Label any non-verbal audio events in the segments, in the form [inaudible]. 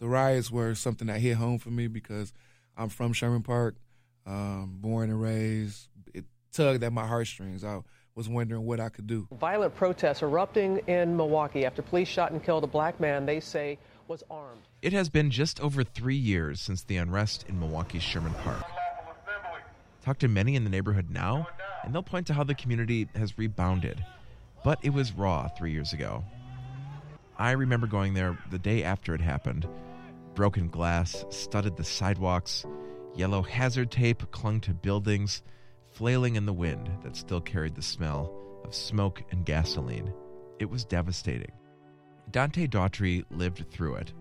the riots were something that hit home for me because I'm from Sherman Park, um, born and raised. It tugged at my heartstrings. I was wondering what I could do. Violent protests erupting in Milwaukee after police shot and killed a black man they say was armed. It has been just over three years since the unrest in Milwaukee's Sherman Park. Talk to many in the neighborhood now, and they'll point to how the community has rebounded. But it was raw three years ago. I remember going there the day after it happened. Broken glass studded the sidewalks, yellow hazard tape clung to buildings, flailing in the wind that still carried the smell of smoke and gasoline. It was devastating. Dante Daughtry lived through it.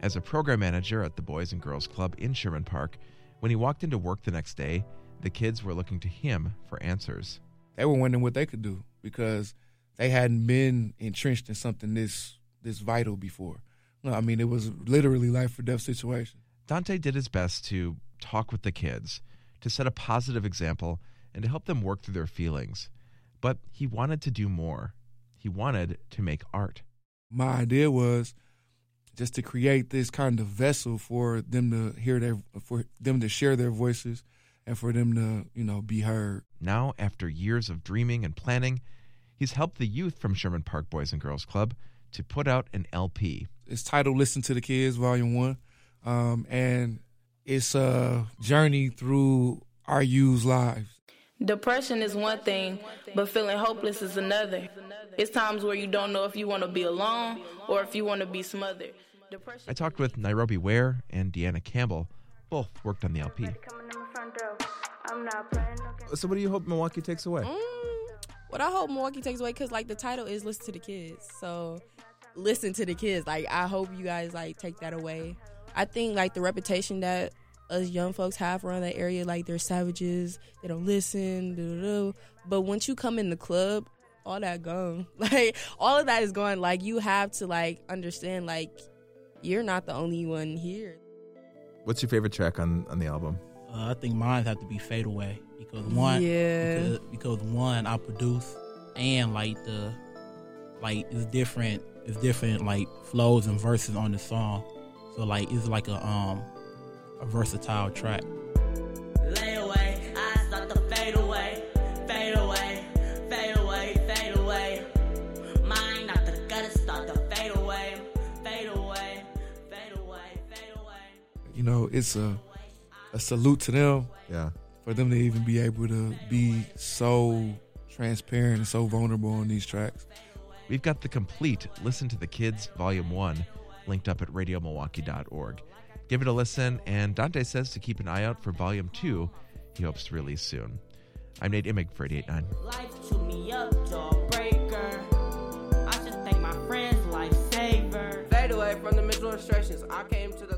As a program manager at the Boys and Girls Club in Sherman Park, when he walked into work the next day, the kids were looking to him for answers. They were wondering what they could do because they hadn't been entrenched in something this this vital before. No, I mean it was literally life or death situation. Dante did his best to talk with the kids, to set a positive example, and to help them work through their feelings. But he wanted to do more. He wanted to make art. My idea was just to create this kind of vessel for them to hear their for them to share their voices and for them to, you know, be heard. Now, after years of dreaming and planning, he's helped the youth from Sherman Park Boys and Girls Club to put out an LP. It's titled Listen to the Kids, Volume 1. Um, and it's a journey through our youth's lives. Depression is one thing, but feeling hopeless is another. It's times where you don't know if you want to be alone or if you want to be smothered. Depression I talked with Nairobi Ware and Deanna Campbell. Both worked on the LP. So, what do you hope Milwaukee takes away? Mm, what I hope Milwaukee takes away, because like the title is "Listen to the Kids," so listen to the kids. Like I hope you guys like take that away. I think like the reputation that us young folks have around that area, like they're savages, they don't listen, doo doo. but once you come in the club, all that gone. [laughs] Like all of that is gone. Like you have to like understand like you're not the only one here. What's your favorite track on on the album? Uh, I think mine have to be Fade Away because one, yeah, because, because one I produce and like the like it's different, it's different like flows and verses on the song. So like it's like a um a versatile track. Lay away, I start to fade away, fade away, fade away, fade away. Mine not the gutter start to fade away, fade away, fade away, fade away. You know, it's a a salute to them. Yeah. For them to even be able to be so transparent and so vulnerable on these tracks. We've got the complete Listen to the Kids Volume 1 linked up at radiomilwaukee.org. Give it a listen, and Dante says to keep an eye out for Volume 2 he hopes to release soon. I'm Nate Imig for 889. Life chewed me up, jawbreaker. I should thank my friends, lifesaver. Fade away from the mental illustrations. I came to the club to be